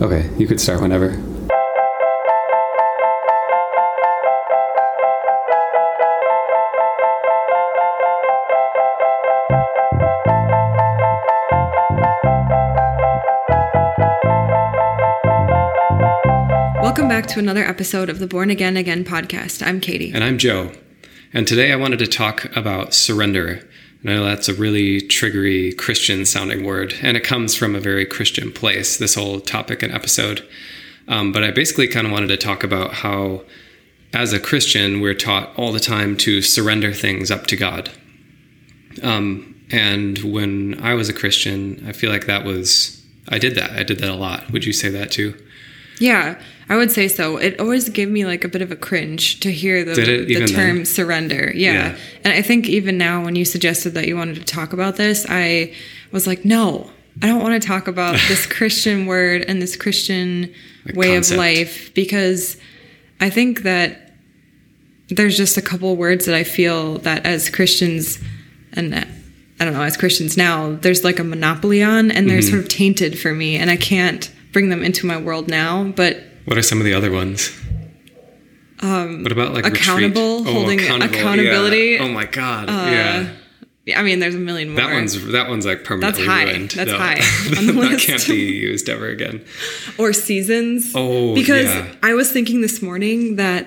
Okay, you could start whenever. Welcome back to another episode of the Born Again Again podcast. I'm Katie. And I'm Joe. And today I wanted to talk about surrender. Know that's a really triggery Christian sounding word, and it comes from a very Christian place, this whole topic and episode. Um, but I basically kind of wanted to talk about how, as a Christian, we're taught all the time to surrender things up to God. Um, and when I was a Christian, I feel like that was, I did that. I did that a lot. Would you say that too? Yeah, I would say so. It always gave me like a bit of a cringe to hear the, the term then? surrender. Yeah. Yeah. And I think even now, when you suggested that you wanted to talk about this, I was like, no, I don't want to talk about this Christian word and this Christian Like way concept. of life because I think that there's just a couple words that I feel that as Christians and I don't know, as Christians now, there's like a monopoly on and Mm-hmm. they're sort of tainted for me and I can't bring them into my world now. But What are some of the other ones? Um, what about like retreat? accountable, holding accountability. Yeah. Oh my god! yeah, I mean, there's a million more. that one's that one's like permanently That's high. ruined. That's No. high on the that list. can't be used ever again. or seasons. Oh, because yeah. I was thinking this morning that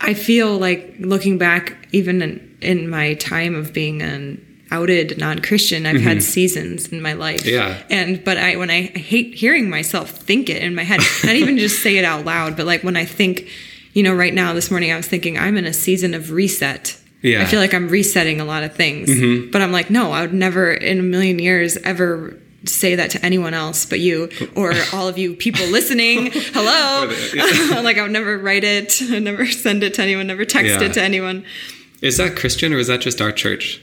I feel like looking back, even in, in my time of being an outed non-Christian, I've had seasons in my life. Mm-hmm. Yeah. And but I when I, I hate hearing myself think it in my head, not even just say it out loud, but like when I think, you know, right now this morning I was thinking I'm in a season of reset. Yeah. Mm-hmm. I feel like I'm resetting a lot of things. But I'm like, no, I would never in a million years ever say that to anyone else but you or all of you people listening. Hello. like I would never write it, I'd never send it to anyone, never text Yeah. it to anyone. Is that Christian or is that just our church?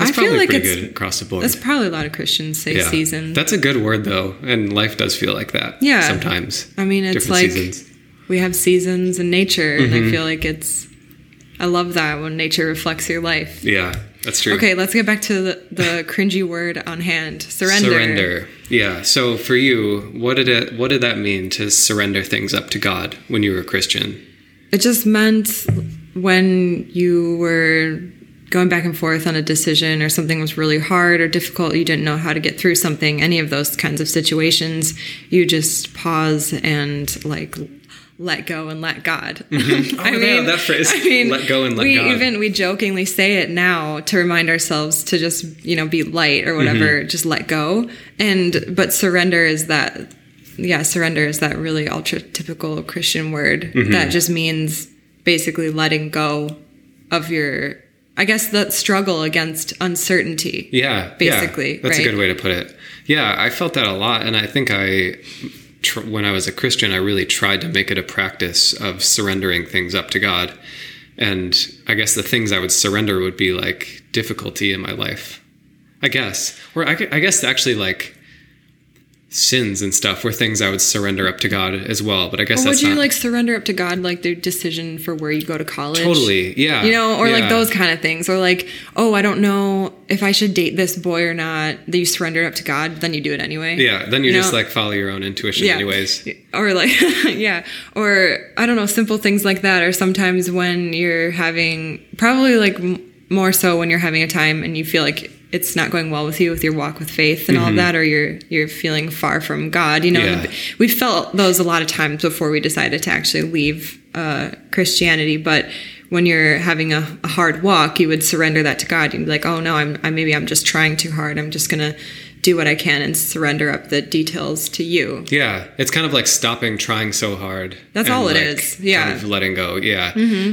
That's I feel like pretty it's- good across the board. That's probably a lot of Christians say yeah. season. That's a good word though, and life does feel like that. Yeah. sometimes. I mean, it's Different like seasons. we have seasons in nature, and Mm-hmm. I feel like it's. I love that when nature reflects your life. Yeah, that's true. Okay, let's get back to the, the cringy word on hand. Surrender. Surrender. Yeah. So for you, what did it? What did that mean to surrender things up to God when you were a Christian? It just meant when you were going back and forth on a decision or something was really hard or difficult, you didn't know how to get through something, any of those kinds of situations, you just pause and like let go and let God. I Oh, yeah, that phrase, I mean, let go and let we God. even we jokingly say it now to remind ourselves to just, you know, be light or whatever, Mm-hmm. just let go. And but surrender is that yeah, surrender is that really ultra typical Christian word Mm-hmm. that just means basically letting go of your, I guess, the struggle against uncertainty. Yeah, Basically, yeah. that's a good way to put it. Yeah, I felt that a lot, and I think I, tr- when I was a Christian, I really tried to make it a practice of surrendering things up to God, and I guess the things I would surrender would be like difficulty in my life, I guess, or I, I guess actually like sins and stuff were things I would surrender up to God as well. But I guess would you not like surrender up to God, like the decision for where you go to college? totally, yeah, You know, or like those kind of things. Or like, oh, I don't know if I should date this boy or not. That you surrender up to God, then you do it anyway. Yeah, then you, You just know? like follow your own intuition, anyways. Or like, yeah. Or I don't know, simple things like that. Or sometimes when you're having, probably like more so when you're having a time and you feel like it's not going well with you with your walk with faith and all of that, or you're you're feeling far from God. You know, Mm-hmm. Yeah. we felt those a lot of times before we decided to actually leave uh, Christianity, but. When you're having a, a hard walk, you would surrender that to God. You'd be like, "Oh no, I'm I, maybe I'm just trying too hard. I'm just gonna do what I can and surrender up the details to you." Yeah, it's kind of like stopping trying so hard. That's all it like, is. Yeah. Mm-hmm. Kind of letting go. Yeah.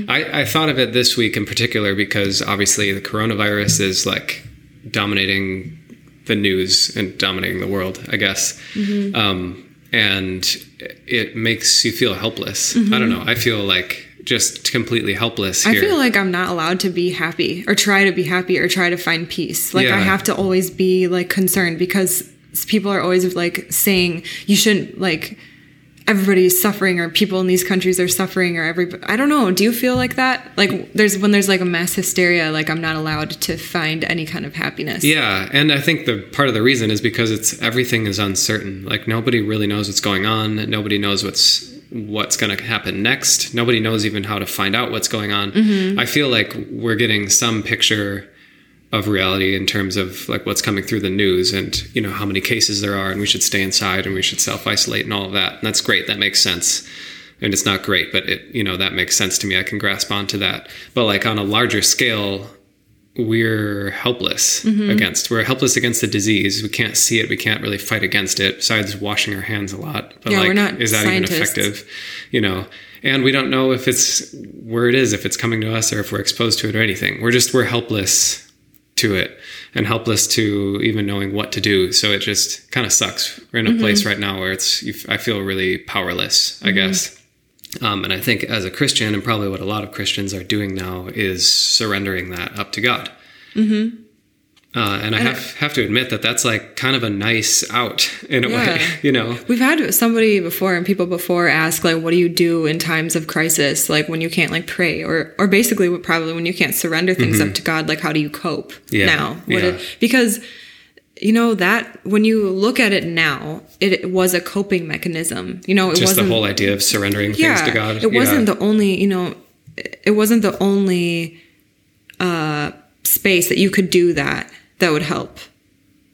I, I thought of it this week in particular because obviously the coronavirus is like dominating the news and dominating the world, I guess. Mm-hmm. Um, and it makes you feel helpless. Mm-hmm. I don't know. I feel like just completely helpless I feel like I'm not allowed to be happy or try to be happy or try to find peace. Like Yeah. I have to always be like concerned because people are always like saying you shouldn't like everybody's suffering or people in these countries are suffering or every I don't know. Do you feel like that? Like there's when there's like a mass hysteria, like I'm not allowed to find any kind of happiness. Yeah, and I think the part of the reason is because it's everything is uncertain. Like nobody really knows what's going on. Nobody knows what's what's going to happen next. Nobody knows even how to find out what's going on. Mm-hmm. I feel like we're getting some picture of reality in terms of like what's coming through the news and you know how many cases there are and we should stay inside and we should self-isolate and all of that. And that's great. That makes sense. And it's not great but it you know that makes sense to me. I can grasp onto that. But like on a larger scale we're helpless mm-hmm. against we're helpless against the disease. We can't see it. We can't really fight against it besides washing our hands a lot. But Yeah, like we're not is that scientists. even effective? You know and we don't know if it's where it is if it's coming to us or if we're exposed to it or anything. We're just we're helpless to it and helpless to even knowing what to do. So it just kind of sucks we're in a place right now where it's you, i feel really powerless i guess. Um, and i think as a christian and probably what a lot of christians are doing now is surrendering that up to god. Mm-hmm. Uh, and i have, have to admit that that's like kind of a nice out in a way you know? We've had somebody before and people before ask like what do you do in times of crisis like when you can't like pray or or basically probably when you can't surrender things up to God like how do you cope Mm-hmm. Yeah, now? What yeah. it- because you know that when you look at it now it, it was a coping mechanism you know it just the wasn't whole idea of surrendering yeah. things to god. It wasn't Yeah. the only you know it wasn't the only uh space that you could do that that would help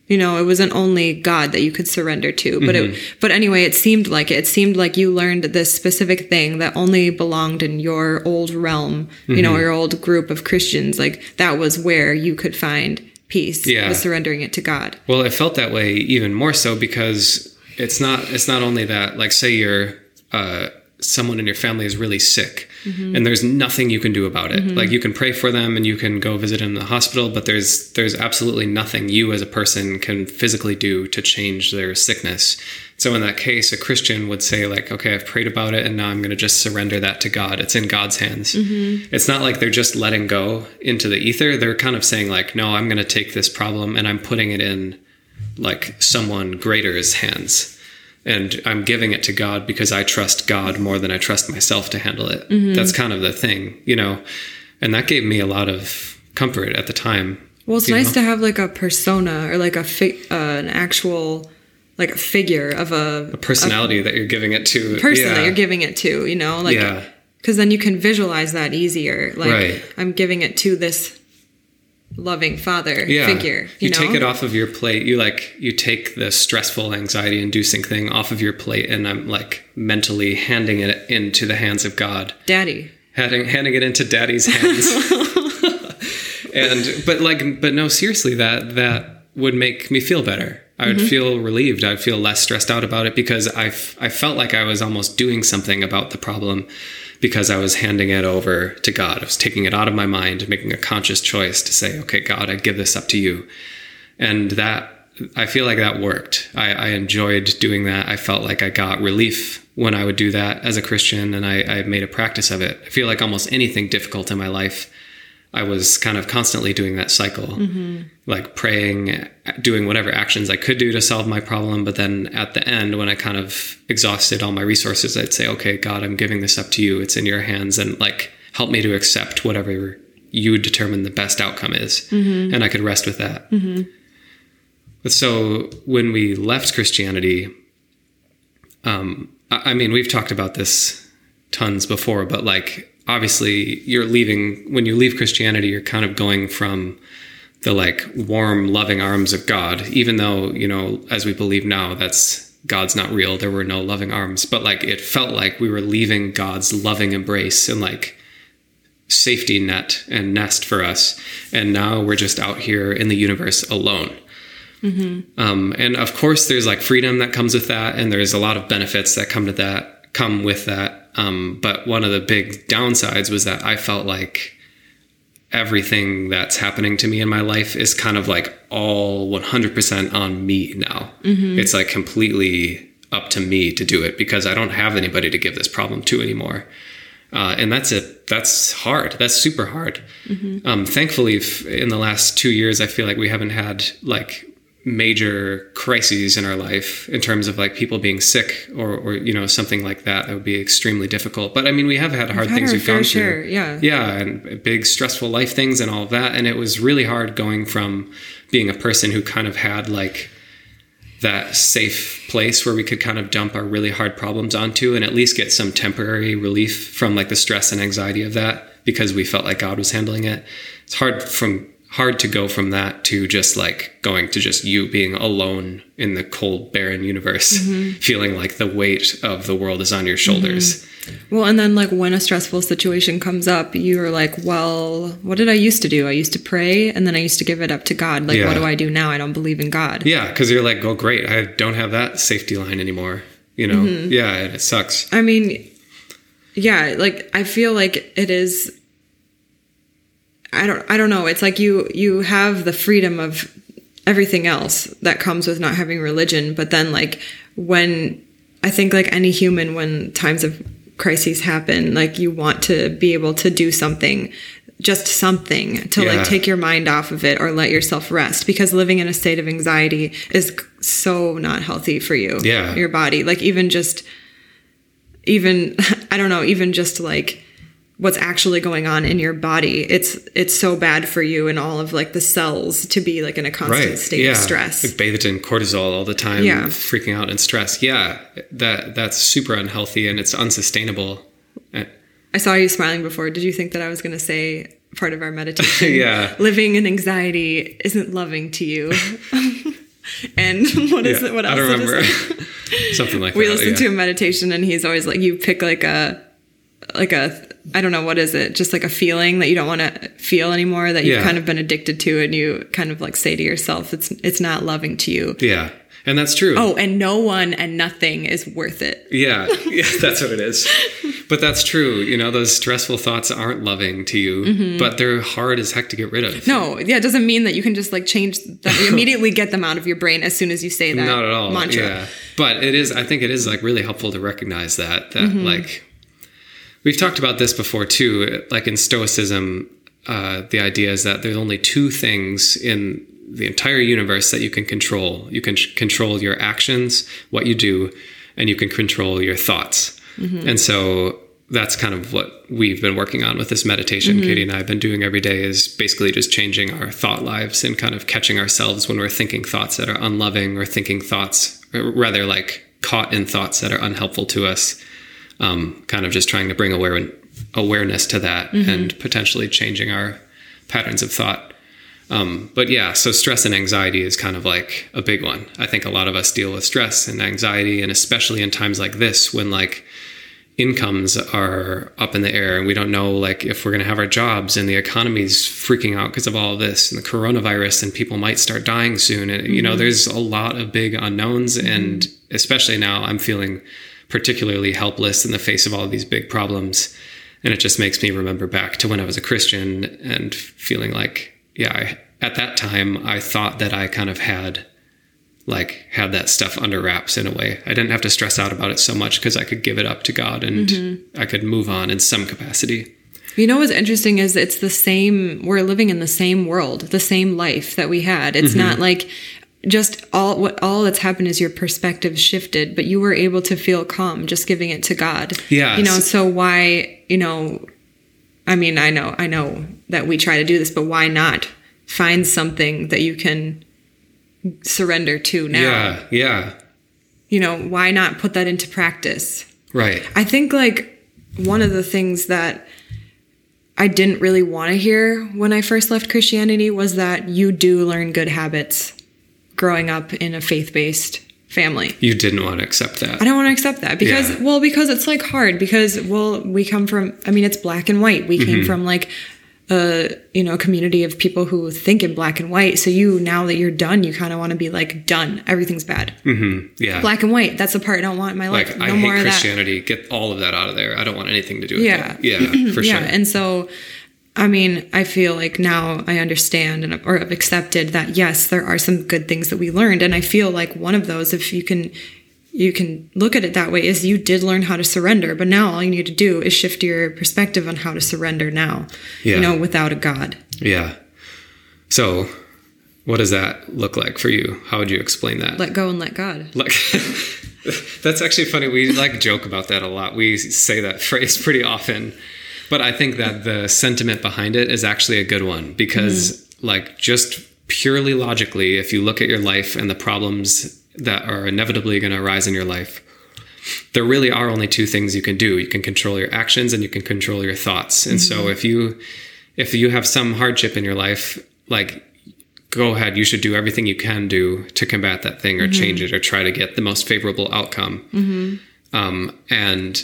you know it wasn't only god that you could surrender to but Mm-hmm. it but anyway it seemed like it. it seemed like you learned this specific thing that only belonged in your old realm you Mm-hmm. know your old group of christians like that was where you could find peace Yeah. was surrendering it to god Well, it felt that way even more so because it's not it's not only that like say you're uh, someone in your family is really sick mm-hmm. and there's nothing you can do about it. Mm-hmm. Like you can pray for them and you can go visit them in the hospital, but there's there's absolutely nothing you as a person can physically do to change their sickness. So in that case, a Christian would say like, okay, I've prayed about it and now I'm going to just surrender that to God. It's in God's hands. Mm-hmm. It's not like they're just letting go into the ether. They're kind of saying like, no, I'm going to take this problem and I'm putting it in like someone greater's hands and i'm giving it to god because i trust god more than i trust myself to handle it that's kind of the thing you know and that gave me a lot of comfort at the time Well, it's nice know? to have like a persona or like a fi- uh, an actual like a figure of a, a personality that you're giving it to person yeah. that you're giving it to. You know, like Yeah. because then you can visualize that easier. Like Right. I'm giving it to this loving father yeah. figure. You, you know? take it off of your plate you like you take the stressful anxiety inducing thing off of your plate and i'm like mentally handing it into the hands of god Daddy. handing handing it into daddy's hands and but like but no seriously that that would make me feel better i would mm-hmm. feel relieved i'd feel less stressed out about it because i f- i felt like i was almost doing something about the problem because i was handing it over to god i was taking it out of my mind making a conscious choice to say okay god i give this up to you and that I feel like that worked. I, I enjoyed doing that. I felt like I got relief when I would do that as a Christian, and I, I made a practice of it. I feel like almost anything difficult in my life, I was kind of constantly doing that cycle, mm-hmm. like praying, doing whatever actions I could do to solve my problem. But then at the end, when I kind of exhausted all my resources, I'd say, "Okay, God, I'm giving this up to you. It's in your hands, and like help me to accept whatever you determine the best outcome is." Mm-hmm. And I could rest with that. Mm-hmm. But so when we left Christianity, um, I, I mean, we've talked about this tons before, but like obviously you're leaving when you leave Christianity, you're kind of going from the like warm, loving arms of God, even though, you know, as we believe now, that's God's not real. There were no loving arms, but like it felt like we were leaving God's loving embrace and like safety net and nest for us. And now we're just out here in the universe alone. Um, and of course, there's like freedom that comes with that, and there's a lot of benefits that come to that, come with that. Um, but one of the big downsides was that I felt like everything that's happening to me in my life is kind of like all 100% on me now. It's like completely up to me to do it because I don't have anybody to give this problem to anymore. Uh, and that's it. That's hard. That's super hard. Um, thankfully, f- in the last two years, I feel like we haven't had like major crises in our life in terms of like people being sick or, or you know something like that that would be extremely difficult but i mean we have had hard had things we've gone share, through yeah. yeah and big stressful life things and all of that and it was really hard going from being a person who kind of had like that safe place where we could kind of dump our really hard problems onto and at least get some temporary relief from like the stress and anxiety of that because we felt like God was handling it. It's hard from hard to go from that to just like going to just you being alone in the cold barren universe mm-hmm. feeling like the weight of the world is on your shoulders. Mm-hmm. Well, and then like when a stressful situation comes up, you're like, well, what did I used to do? I used to pray and then I used to give it up to God. Like, Yeah. what do I do now? I don't believe in God. Yeah, because you're like, oh, great, I don't have that safety line anymore. You know, mm-hmm. yeah, and it sucks. I mean, yeah, like I feel like it is I don't I don't know. It's like you you have the freedom of everything else that comes with not having religion, but then like when I think like any human when times of crises happen, like you want to be able to do something just something to Yeah. like take your mind off of it or let yourself rest because living in a state of anxiety is so not healthy for you Yeah. your body like even just even i don't know even just like what's actually going on in your body it's it's so bad for you and all of like the cells to be like in a constant right. state yeah. of stress. Like bathed in cortisol all the time Yeah. freaking out and stress. Yeah that that's super unhealthy and it's unsustainable. Uh, i saw you smiling before. Did you think that i was going to say part of our meditation? Yeah. living in anxiety isn't loving to you. And what is yeah, it what else i don't remember. something like that. we that listened yeah. to a meditation and he's always like you pick like a like a i don't know what is it just like a feeling that you don't want to feel anymore that you've Yeah. kind of been addicted to and you kind of like say to yourself it's it's not loving to you yeah and that's true oh and no one and nothing is worth it Yeah, yeah, that's what it is. But that's true. You know, those stressful thoughts aren't loving to you, but they're hard as heck to get rid of. Mm-hmm. no yeah it doesn't mean that you can just like change them you immediately get them out of your brain as soon as you say that Not at all. mantra Yeah. But it is, I think it is like really helpful to recognize that, that Mm-hmm. like, we've talked about this before too. Like in Stoicism, uh, the idea is that there's only two things in the entire universe that you can control. You can ch- control your actions, what you do, and you can control your thoughts. And so that's kind of what we've been working on with this meditation Katie and I have been doing every day is basically just changing our thought lives and kind of catching ourselves when we're thinking thoughts that are unloving or thinking thoughts or rather like caught in thoughts that are unhelpful to us um, kind of just trying to bring aware- awareness to that and potentially changing our patterns of thought. Um, but yeah, so stress and anxiety is kind of like a big one. I think a lot of us deal with stress and anxiety, and especially in times like this when like incomes are up in the air and we don't know like if we're going to have our jobs and the economy's freaking out because of all of this and the coronavirus and people might start dying soon. And you know there's a lot of big unknowns and especially now I'm feeling particularly helpless in the face of all of these big problems and it just makes me remember back to when I was a Christian and feeling like yeah I, at that time I thought that I kind of had like had that stuff under wraps in a way. I didn't have to stress out about it so much because I could give it up to God and I could move on in some capacity. You know what's interesting is it's the same we're living in the same world, the same life that we had. Mm-hmm. It's not like just all what all that's happened is your perspective shifted, but you were able to feel calm just giving it to God. Yeah. You know, so why, you know, I mean, I know I know that we try to do this, but why not find something that you can surrender to now? Yeah, yeah, You know, why not put that into practice? right. I think like one of the things that I didn't really want to hear when I first left Christianity was that you do learn good habits growing up in a faith-based family. You didn't want to accept that. I don't want to accept that because Yeah. well because it's like hard because well we come from I mean it's black and white. We Mm-hmm. came from like a you know community of people who think in black and white. So you now that you're done, you kind of want to be like done. Everything's bad. Yeah. Black and white. That's the part I don't want in my life. like no I more hate of that. Christianity. Get all of that out of there. I don't want anything to do with Yeah. it. Yeah, for yeah, sure. and so I mean, I feel like now I understand and or have accepted that yes, there are some good things that we learned, and I feel like one of those, if you can, you can look at it that way, is you did learn how to surrender, but now all you need to do is shift your perspective on how to surrender now. Yeah. You know, without a God. Yeah. So What does that look like for you? How would you explain that? Let go and let God. Like that's actually funny. We like joke about that a lot. We say that phrase pretty often. But I think that the sentiment behind it is actually a good one because mm-hmm. like just purely logically, if you look at your life and the problems that are inevitably going to arise in your life, there really are only two things you can do. You can control your actions and you can control your thoughts. And mm-hmm. so if you if you have some hardship in your life, like go ahead, you should do everything you can do to combat that thing or mm-hmm. change it or try to get the most favorable outcome. Mm-hmm. Um, and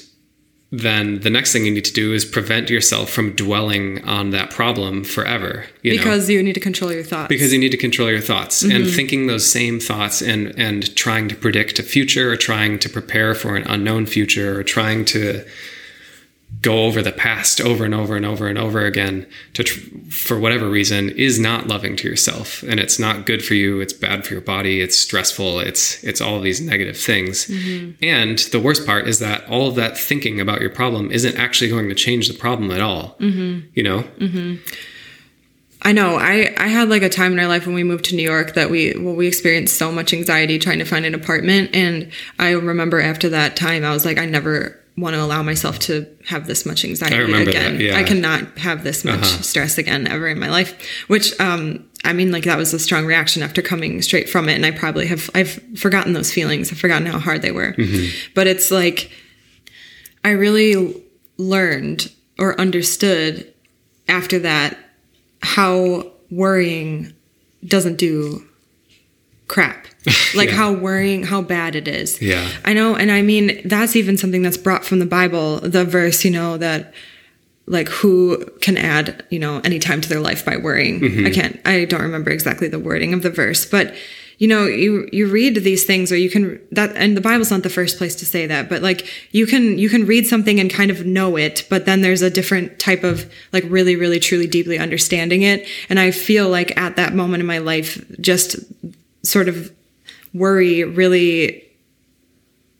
then the next thing you need to do is prevent yourself from dwelling on that problem forever. You because know? you need to control your thoughts. Because you need to control your thoughts mm-hmm. and thinking those same thoughts and and trying to predict a future or trying to prepare for an unknown future or trying to go over the past over and over and over and over again to tr- for whatever reason is not loving to yourself and it's not good for you it's bad for your body it's stressful it's it's all these negative things mm-hmm. and the worst part is that all of that thinking about your problem isn't actually going to change the problem at all mm-hmm. you know mm-hmm. I know. I, I had like a time in our life when we moved to New York that we well we experienced so much anxiety trying to find an apartment and I remember after that time I was like I never want to allow myself to have this much anxiety again. That, yeah. I cannot have this much uh-huh. stress again ever in my life. Which, um, I mean, like that was a strong reaction after coming straight from it, and I probably have I've forgotten those feelings. I've forgotten how hard they were. Mm-hmm. But it's like I really learned or understood after that how worrying doesn't do crap. Like yeah. how worrying, how bad it is. Yeah. I know. And I mean, that's even something that's brought from the Bible, the verse, you know, that like who can add, you know, any time to their life by worrying. Mm-hmm. I can't, I don't remember exactly the wording of the verse, but you know, you, you read these things or you can, that, and the Bible's not the first place to say that, but like you can, you can read something and kind of know it, but then there's a different type of like really, really, truly, deeply understanding it. And I feel like at that moment in my life, just sort of worry really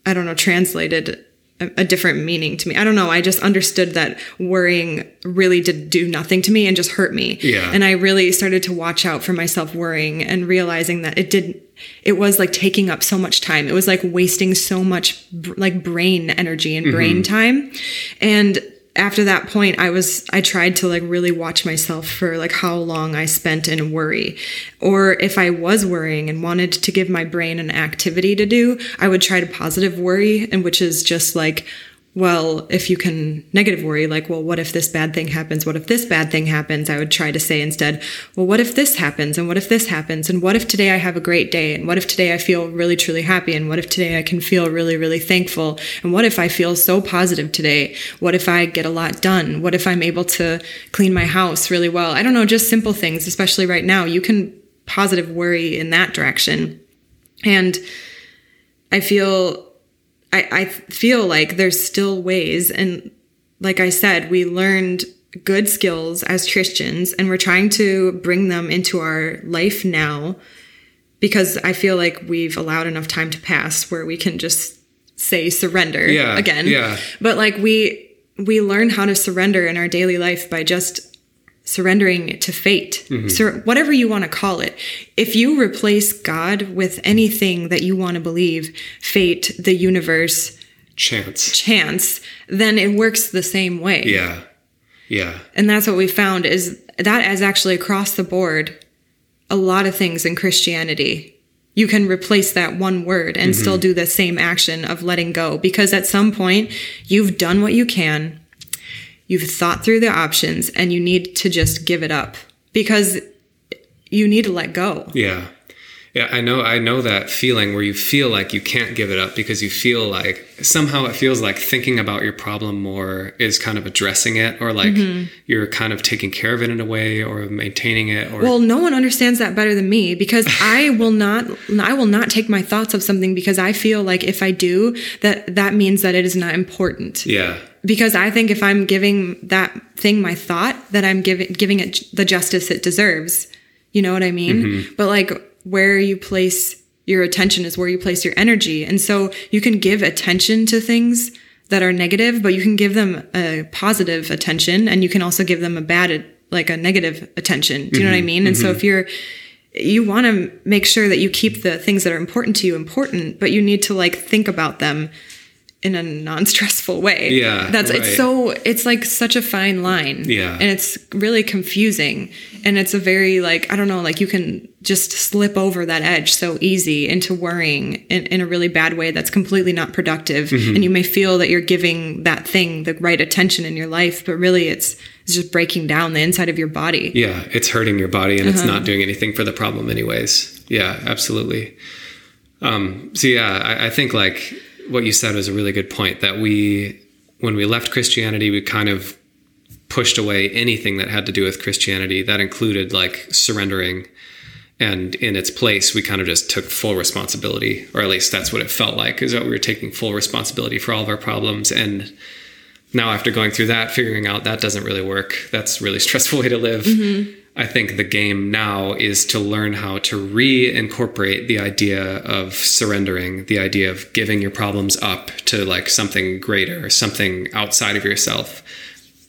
i don't know translated a, a, different meaning to me. I don't know. I just understood that worrying really did do nothing to me and just hurt me. Yeah. And i really started to watch out for myself worrying and realizing that it didn't it was like taking up so much time. It was like wasting so much like brain energy and brain mm-hmm. time. And after that point i was i tried to like really watch myself for like how long i spent in worry. Or if i was worrying and wanted to give my brain an activity to do i would try to positive worry and which is just like well, if you can negative worry, like, well, what if this bad thing happens? What if this bad thing happens? I would try to say instead, well, what if this happens? And what if this happens? And what if today I have a great day? And what if today I feel really, truly happy? And what if today I can feel really, really thankful? And what if I feel so positive today? What if I get a lot done? What if I'm able to clean my house really well? I don't know, just simple things, especially right now. You can positive worry in that direction. And I feel I, I feel like there's still ways. And like I said, we learned good skills as Christians and we're trying to bring them into our life now because I feel like we've allowed enough time to pass where we can just say surrender yeah, again. Yeah. But like we we learn how to surrender in our daily life by just surrendering to fate, mm-hmm. Sur- whatever you want to call it. If you replace God with anything that you want to believe, fate, the universe, chance, chance, then it works the same way. Yeah. Yeah. And that's what we found is that is actually across the board a lot of things in Christianity. You can replace that one word and mm-hmm. still do the same action of letting go because at some point you've done what you can You've thought through the options and you need to just give it up because you need to let go. Yeah. Yeah, I know I know that feeling where you feel like you can't give it up because you feel like somehow it feels like thinking about your problem more is kind of addressing it or like mm-hmm. you're kind of taking care of it in a way or maintaining it or Well, no one understands that better than me because I will not I will not take my thoughts of something because I feel like if I do that that means that it is not important. Yeah because I think if I'm giving that thing my thought, that I'm giving giving it the justice it deserves. You know what I mean? Mm-hmm. But like where you place your attention is where you place your energy. And so you can give attention to things that are negative, but you can give them a positive attention and you can also give them a bad like a negative attention. Do you mm-hmm. know what I mm-hmm. mean? And mm-hmm. so if you're you want to make sure that you keep the things that are important to you important, but you need to like think about them in a non-stressful way. Yeah, That's right. it's so it's like such a fine line. Yeah. And it's really confusing. And it's a very like I don't know, like you can just slip over that edge so easy into worrying in, in a really bad way that's completely not productive. Mm-hmm. And you may feel that you're giving that thing the right attention in your life, but really it's it's just breaking down the inside of your body. Yeah, it's hurting your body and Uh-huh. it's not doing anything for the problem, anyways. Yeah, absolutely. Um, so yeah, I, I think like what you said was a really good point that we, when we left Christianity, we kind of pushed away anything that had to do with Christianity. That included like surrendering, and in its place, we kind of just took full responsibility, or at least that's what it felt like, is that we were taking full responsibility for all of our problems. And now after going through that figuring out that doesn't really work that's really stressful way to live mm-hmm. I think the game now is to learn how to reincorporate the idea of surrendering the idea of giving your problems up to like something greater something outside of yourself.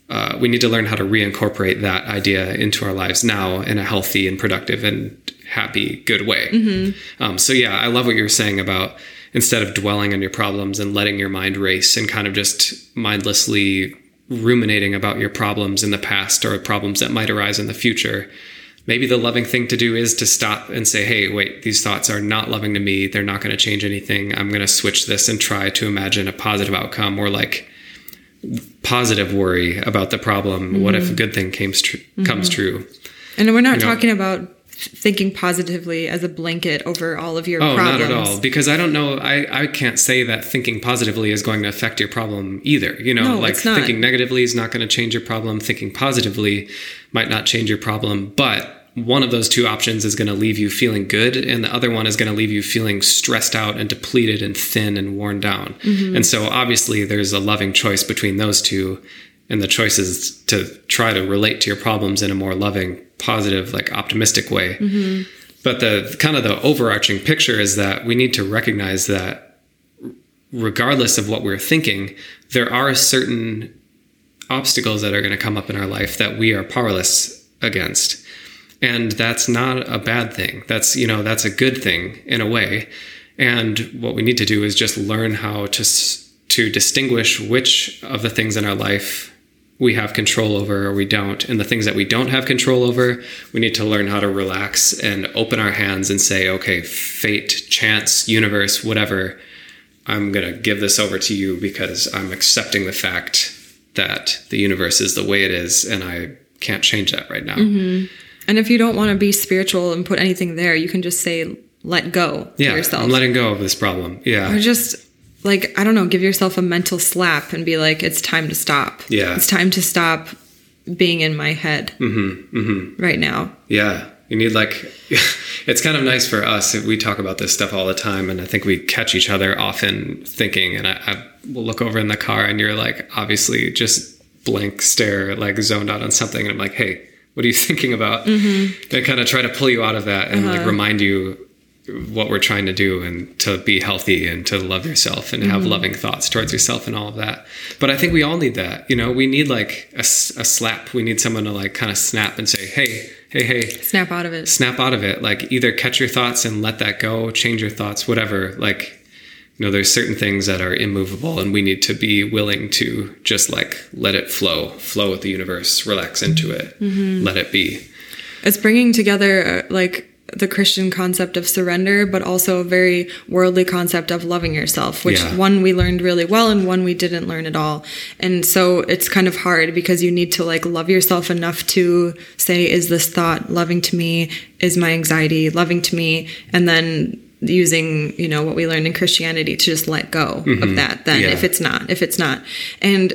Uh, we need to learn how to reincorporate that idea into our lives now in a healthy and productive and happy good way. Um, so yeah i love what you're saying about instead of dwelling on your problems and letting your mind race and kind of just mindlessly ruminating about your problems in the past or problems that might arise in the future maybe the loving thing to do is to stop and say hey wait these thoughts are not loving to me. They're not going to change anything. I'm going to switch this and try to imagine a positive outcome or like positive worry about the problem. What if mm-hmm. a good thing comes tr- comes true? And we're not You know- talking about thinking positively as a blanket over all of your Oh, problems. not at all. Because I don't know. I, I can't say that thinking positively is going to affect your problem either. You know, No, like thinking negatively is not going to change your problem. Thinking positively might not change your problem. But one of those two options is going to leave you feeling good, and the other one is going to leave you feeling stressed out and depleted and thin and worn down. Mm-hmm. And so, obviously, there's a loving choice between those two. And the choice is to try to relate to your problems in a more loving, positive, like optimistic way. Mm-hmm. But the kind of the overarching picture is that we need to recognize that regardless of what we're thinking, there are certain obstacles that are going to come up in our life that we are powerless against. And that's not a bad thing. That's, you know, that's a good thing in a way. And what we need to do is just learn how to to distinguish which of the things in our life we have control over or we don't. And the things that we don't have control over, we need to learn how to relax and open our hands and say, okay, fate, chance, universe, whatever, I'm going to give this over to you because I'm accepting the fact that the universe is the way it is and I can't change that right now. Mm-hmm. And if you don't want to be spiritual and put anything there, you can just say, let go Yeah, yourself. I'm letting go of this problem. Yeah. or just like, I don't know, give yourself a mental slap and be like, it's time to stop. Yeah. It's time to stop being in my head right now. Yeah. You need like, it's kind of nice for us. We talk about this stuff all the time, and I think we catch each other often thinking. And I, I will look over in the car, and you're like, obviously, just blank stare, like zoned out on something. And I'm like, hey, what are you thinking about? Mm-hmm. And kind of try to pull you out of that and Uh-huh. like remind you what we're trying to do and to be healthy and to love yourself and Mm-hmm. have loving thoughts towards yourself and all of that. But I think we all need that. You know, we need like a slap. We need someone to like kind of snap and say, hey, hey, hey, Snap out of it. snap out of it. Like either catch your thoughts and let that go, change your thoughts, whatever. Like, you know, there's certain things that are immovable and we need to be willing to just like let it flow, flow with the universe, relax into it, Mm-hmm. let it be. It's bringing together uh, like the Christian concept of surrender, but also a very worldly concept of loving yourself, which Yeah. one we learned really well and one we didn't learn at all. And so it's kind of hard because you need to like love yourself enough to say, is this thought loving to me? Is my anxiety loving to me? And then using you know what we learned in christianity to just let go of that then Mm-hmm. Yeah. if it's not if it's not and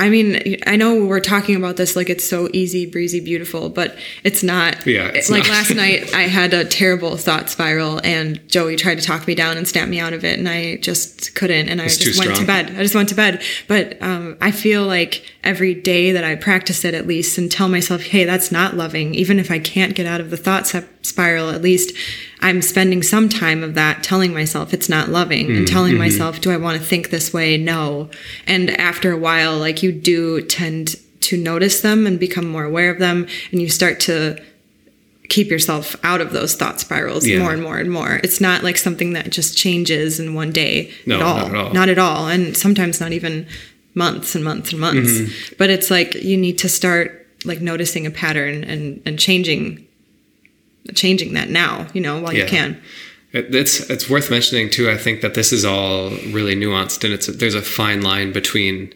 I mean, I know we're talking about this like it's so easy, breezy, beautiful, but it's not. Yeah, it's like not. last night, I had a terrible thought spiral, and Joey tried to talk me down and snap me out of it, and I just couldn't, and I It's just went to bed. I just went to bed. But um, I feel like every day that I practice it, at least, and tell myself, "Hey, that's not loving." Even if I can't get out of the thought spiral, at least I'm spending some time of that telling myself it's not loving Mm, and telling mm-hmm. myself, do I want to think this way? No. And after a while, like you do tend to notice them and become more aware of them, and you start to keep yourself out of those thought spirals Yeah. more and more and more. It's not like something that just changes in one day No, at all. not at all. Not at all. And sometimes not even months and months and months. Mm-hmm. But it's like you need to start like noticing a pattern and and changing changing that now, you know, while Yeah. you can. It's it's worth mentioning too. I think that this is all really nuanced, and it's there's a fine line between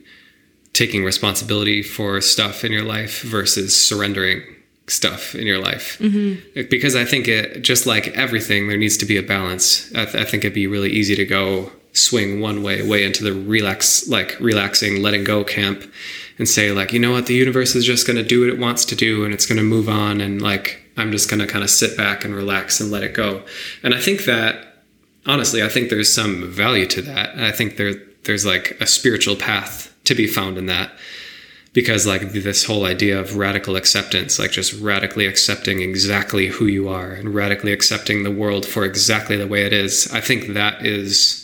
taking responsibility for stuff in your life versus surrendering stuff in your life. Mm-hmm. Because I think it just like everything, there needs to be a balance. I, th- I think it'd be really easy to go swing one way, way into the relax, like relaxing, letting go camp, and say like, you know what, the universe is just going to do what it wants to do, and it's going to move on, and like I'm just going to kind of sit back and relax and let it go. And I think that honestly, I think there's some value to that. And I think there there's like a spiritual path to be found in that. Because like this whole idea of radical acceptance, like just radically accepting exactly who you are and radically accepting the world for exactly the way it is. I think that is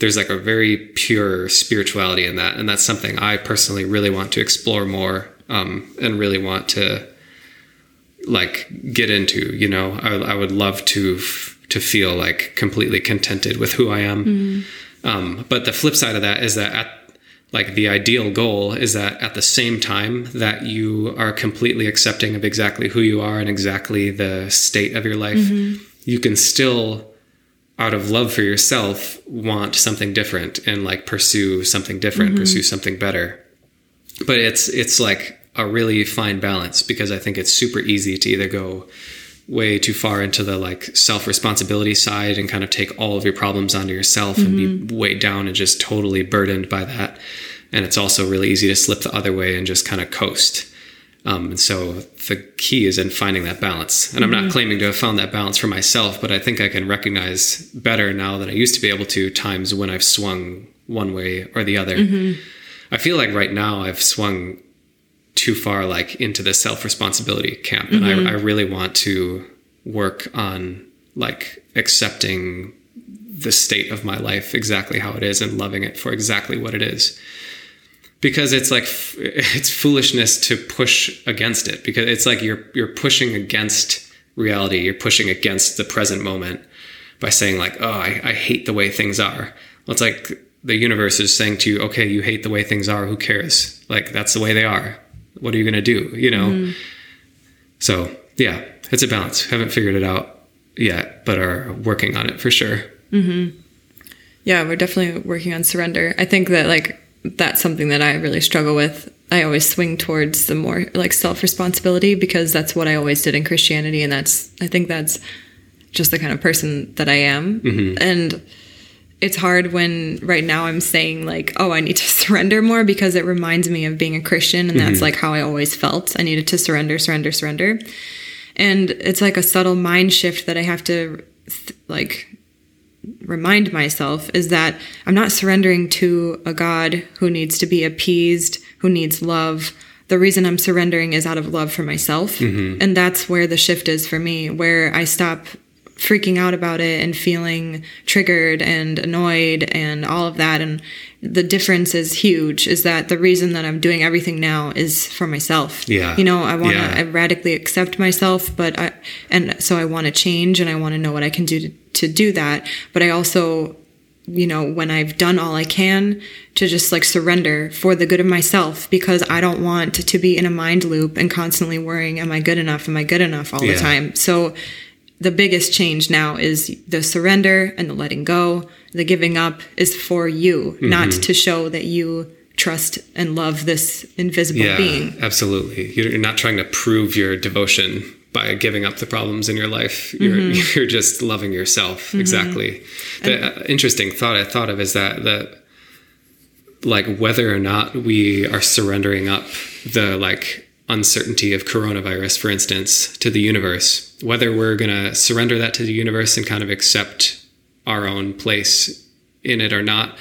there's like a very pure spirituality in that. And that's something I personally really want to explore more um, and really want to like get into you know? I, I would love to f- to feel like completely contented with who i am. Um, but the flip side of that is that at like the ideal goal is that at the same time that you are completely accepting of exactly who you are and exactly the state of your life you can still out of love for yourself want something different and like pursue something different mm-hmm. pursue something better but it's it's like a really fine balance because I think it's super easy to either go way too far into the like self responsibility side and kind of take all of your problems onto yourself and be mm-hmm. weighed down and just totally burdened by that. And it's also really easy to slip the other way and just kind of coast. Um, and so the key is in finding that balance. And I'm not mm-hmm. claiming to have found that balance for myself, but I think I can recognize better now than I used to be able to times when I've swung one way or the other. Mm-hmm. I feel like right now I've swung too far like into the self responsibility camp, and I, mm-hmm. I really want to work on like accepting the state of my life exactly how it is and loving it for exactly what it is. Because it's like it's foolishness to push against it because it's like you're you're pushing against reality, you're pushing against the present moment by saying like, "Oh, I, I hate the way things are." Well, it's like the universe is saying to you, "Okay, you hate the way things are. Who cares? Like that's the way they are. What are you gonna do?" You know. Mm-hmm. So yeah, it's a balance. Haven't figured it out yet, but are working on it for sure. Mm-hmm. Yeah, we're definitely working on surrender. I think that like that's something that I really struggle with. I always swing towards the more like self responsibility because that's what I always did in Christianity, and that's I think that's just the kind of person that I am. Mm-hmm. And it's hard when right now I'm saying like, oh, I need to surrender more because it reminds me of being a Christian, and that's mm-hmm. like how I always felt. I needed to surrender, surrender, surrender, and it's like a subtle mind shift that I have to th- like remind myself is that I'm not surrendering to a God who needs to be appeased, who needs love. The reason I'm surrendering is out of love for myself. Mm-hmm. And that's where the shift is for me, where I stop freaking out about it and feeling triggered and annoyed and all of that. And the difference is huge is that the reason that I'm doing everything now is for myself. Yeah. You know, I want to Yeah. Radically accept myself, but I, and so I want to change and I want to know what I can do to, to do that. But I also, you know, when I've done all I can to just like surrender for the good of myself because I don't want to be in a mind loop and constantly worrying, am I good enough? Am I good enough all Yeah. the time? So the biggest change now is the surrender and the letting go. The giving up is for you, not Mm-hmm. to show that you trust and love this invisible being. Yeah, being. absolutely. You're not trying to prove your devotion by giving up the problems in your life. You're Mm-hmm. you're just loving yourself. Exactly. The uh, interesting thought I thought of is that that like whether or not we are surrendering up the like uncertainty of coronavirus, for instance, to the universe, whether we're gonna surrender that to the universe and kind of accept our own place in it or not,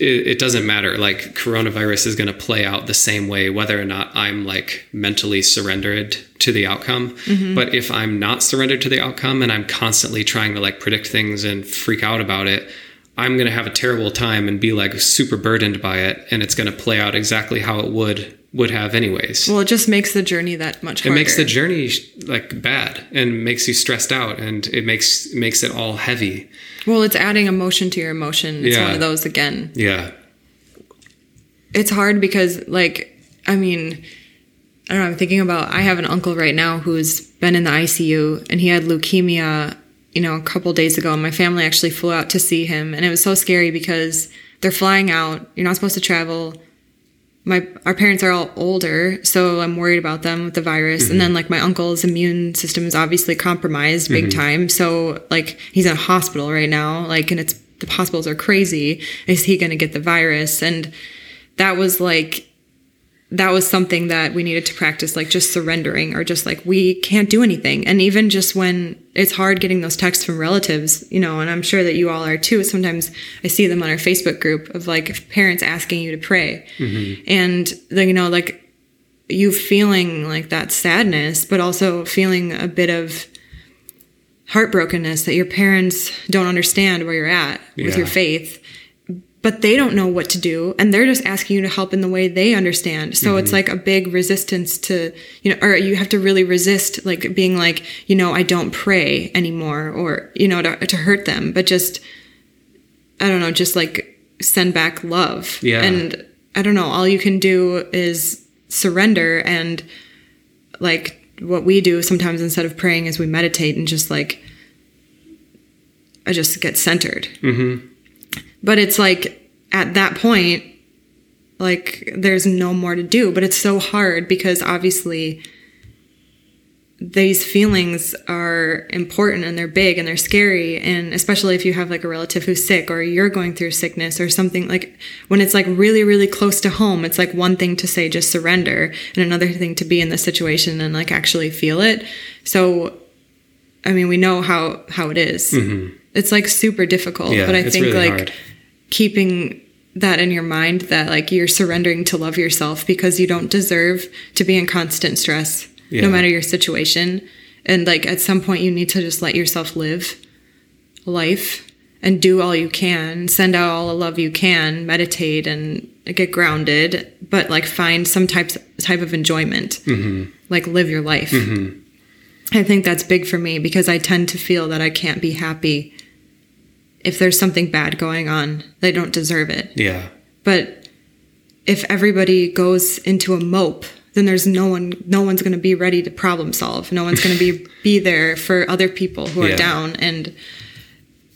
it, it doesn't matter. Like coronavirus is going to play out the same way, whether or not I'm like mentally surrendered to the outcome. Mm-hmm. But if I'm not surrendered to the outcome and I'm constantly trying to like predict things and freak out about it, I'm going to have a terrible time and be like super burdened by it. And it's going to play out exactly how it would would have anyways. Well, it just makes the journey that much it makes the journey like bad and makes you stressed out and it makes makes it all heavy. well, it's adding emotion to your emotion. It's Yeah. one of those again. Yeah. it's hard because like i mean i don't know i'm thinking about i have an uncle right now who's been in the icu and he had leukemia you know a couple days ago and my family actually flew out to see him and it was so scary because they're flying out you're not supposed to travel my our parents are all older so i'm worried about them with the virus. And then mm-hmm. like my uncle's immune system is obviously compromised big mm-hmm. time. So like he's in a hospital right now like and it's the hospitals are crazy. Is he going to get the virus? And that was like that was something that we needed to practice like just surrendering or just like we can't do anything. And even just when it's hard getting those texts from relatives you know and i'm sure that you all are too sometimes i see them on our facebook group of like parents asking you to pray. Mm-hmm. And then you know like you feeling like that sadness but also feeling a bit of heartbrokenness that your parents don't understand where you're at with your faith but they don't know what to do and they're just asking you to help in the way they understand so it's like a big resistance to you know or you have to really resist like being like you know i don't pray anymore or you know to, to hurt them but just i don't know just like send back love Yeah. and i don't know all you can do is surrender and like what we do sometimes instead of praying is we meditate and just like i just get centered Mm-hmm. But it's like at that point like there's no more to do. But it's so hard because obviously these feelings are important and they're big and they're scary. And especially if you have like a relative who's sick or you're going through sickness or something like when it's like really really close to home it's like one thing to say just surrender and another thing to be in the situation and like actually feel it. So i mean we know how how it is. Mm-hmm. It's like super difficult Mm-hmm. Yeah, but i think really like hard. keeping that in your mind that like you're surrendering to love yourself because you don't deserve to be in constant stress Yeah. no matter your situation and like at some point you need to just let yourself live life and do all you can send out all the love you can meditate and get grounded but like find some types type of enjoyment like live your life i think that's big for me because i tend to feel that i can't be happy if there's something bad going on they don't deserve it Yeah. but if everybody goes into a mope then there's no one no one's going to be ready to problem solve no one's going to be be there for other people who are Yeah. down and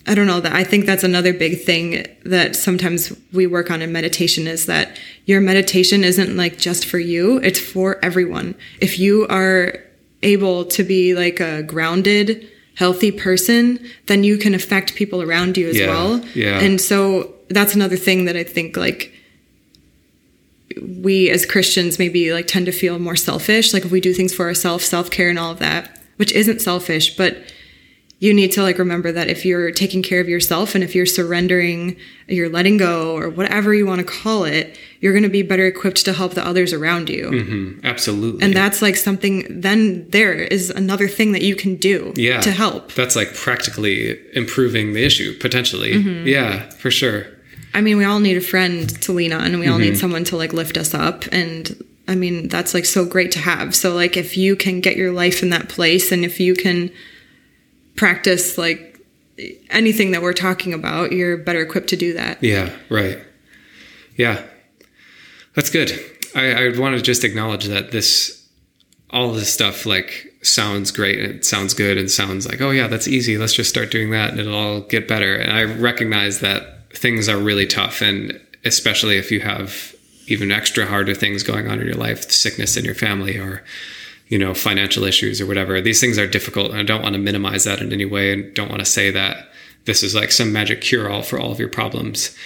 i don't know that i think that's another big thing that sometimes we work on in meditation is that your meditation isn't like just for you it's for everyone if you are able to be like a grounded healthy person then you can affect people around you as Yeah, well yeah. and so that's another thing that i think like we as Christians maybe like tend to feel more selfish. Like if we do things for ourselves, self care and all of that, which isn't selfish, but you need to like remember that if you're taking care of yourself and if you're surrendering, you're letting go or whatever you want to call it, you're going to be better equipped to help the others around you. Mm, absolutely. And that's like something, then there is another thing that you can do yeah. to help. That's like practically improving the issue potentially. Mm-hmm. Yeah, for sure. I mean, we all need a friend to lean on and we all Mm-hmm. need someone to like lift us up. And I mean, that's like so great to have. So, like, if you can get your life in that place and if you can practice like anything that we're talking about, you're better equipped to do that. Yeah, right. Yeah, that's good. I, I want to just acknowledge that this, all this stuff, like sounds great and it sounds good and sounds like, oh yeah, that's easy. Let's just start doing that and it'll all get better. And I recognize that things are really tough, and especially if you have even extra harder things going on in your life, sickness in your family, or you know, financial issues or whatever. These things are difficult, and I don't want to minimize that in any way, and don't want to say that this is like some magic cure all for all of your problems.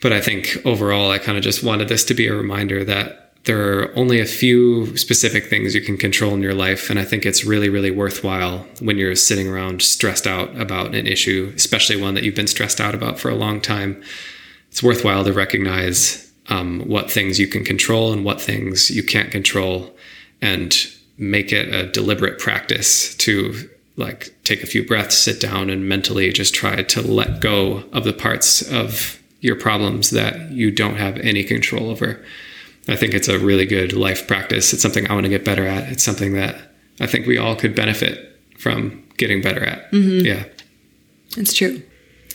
But I think overall, I kind of just wanted this to be a reminder that there are only a few specific things you can control in your life. And I think it's really, really worthwhile when you're sitting around stressed out about an issue, especially one that you've been stressed out about for a long time. It's worthwhile to recognize um, what things you can control and what things you can't control and make it a deliberate practice to like take a few breaths, sit down, and mentally just try to let go of the parts of your problems that you don't have any control over. I think it's a really good life practice. It's something I want to get better at. It's something that I think we all could benefit from getting better at. Mm-hmm. Yeah. It's true.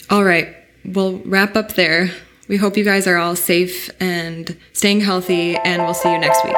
All right. We'll wrap up there. We hope you guys are all safe and staying healthy, and we'll see you next week.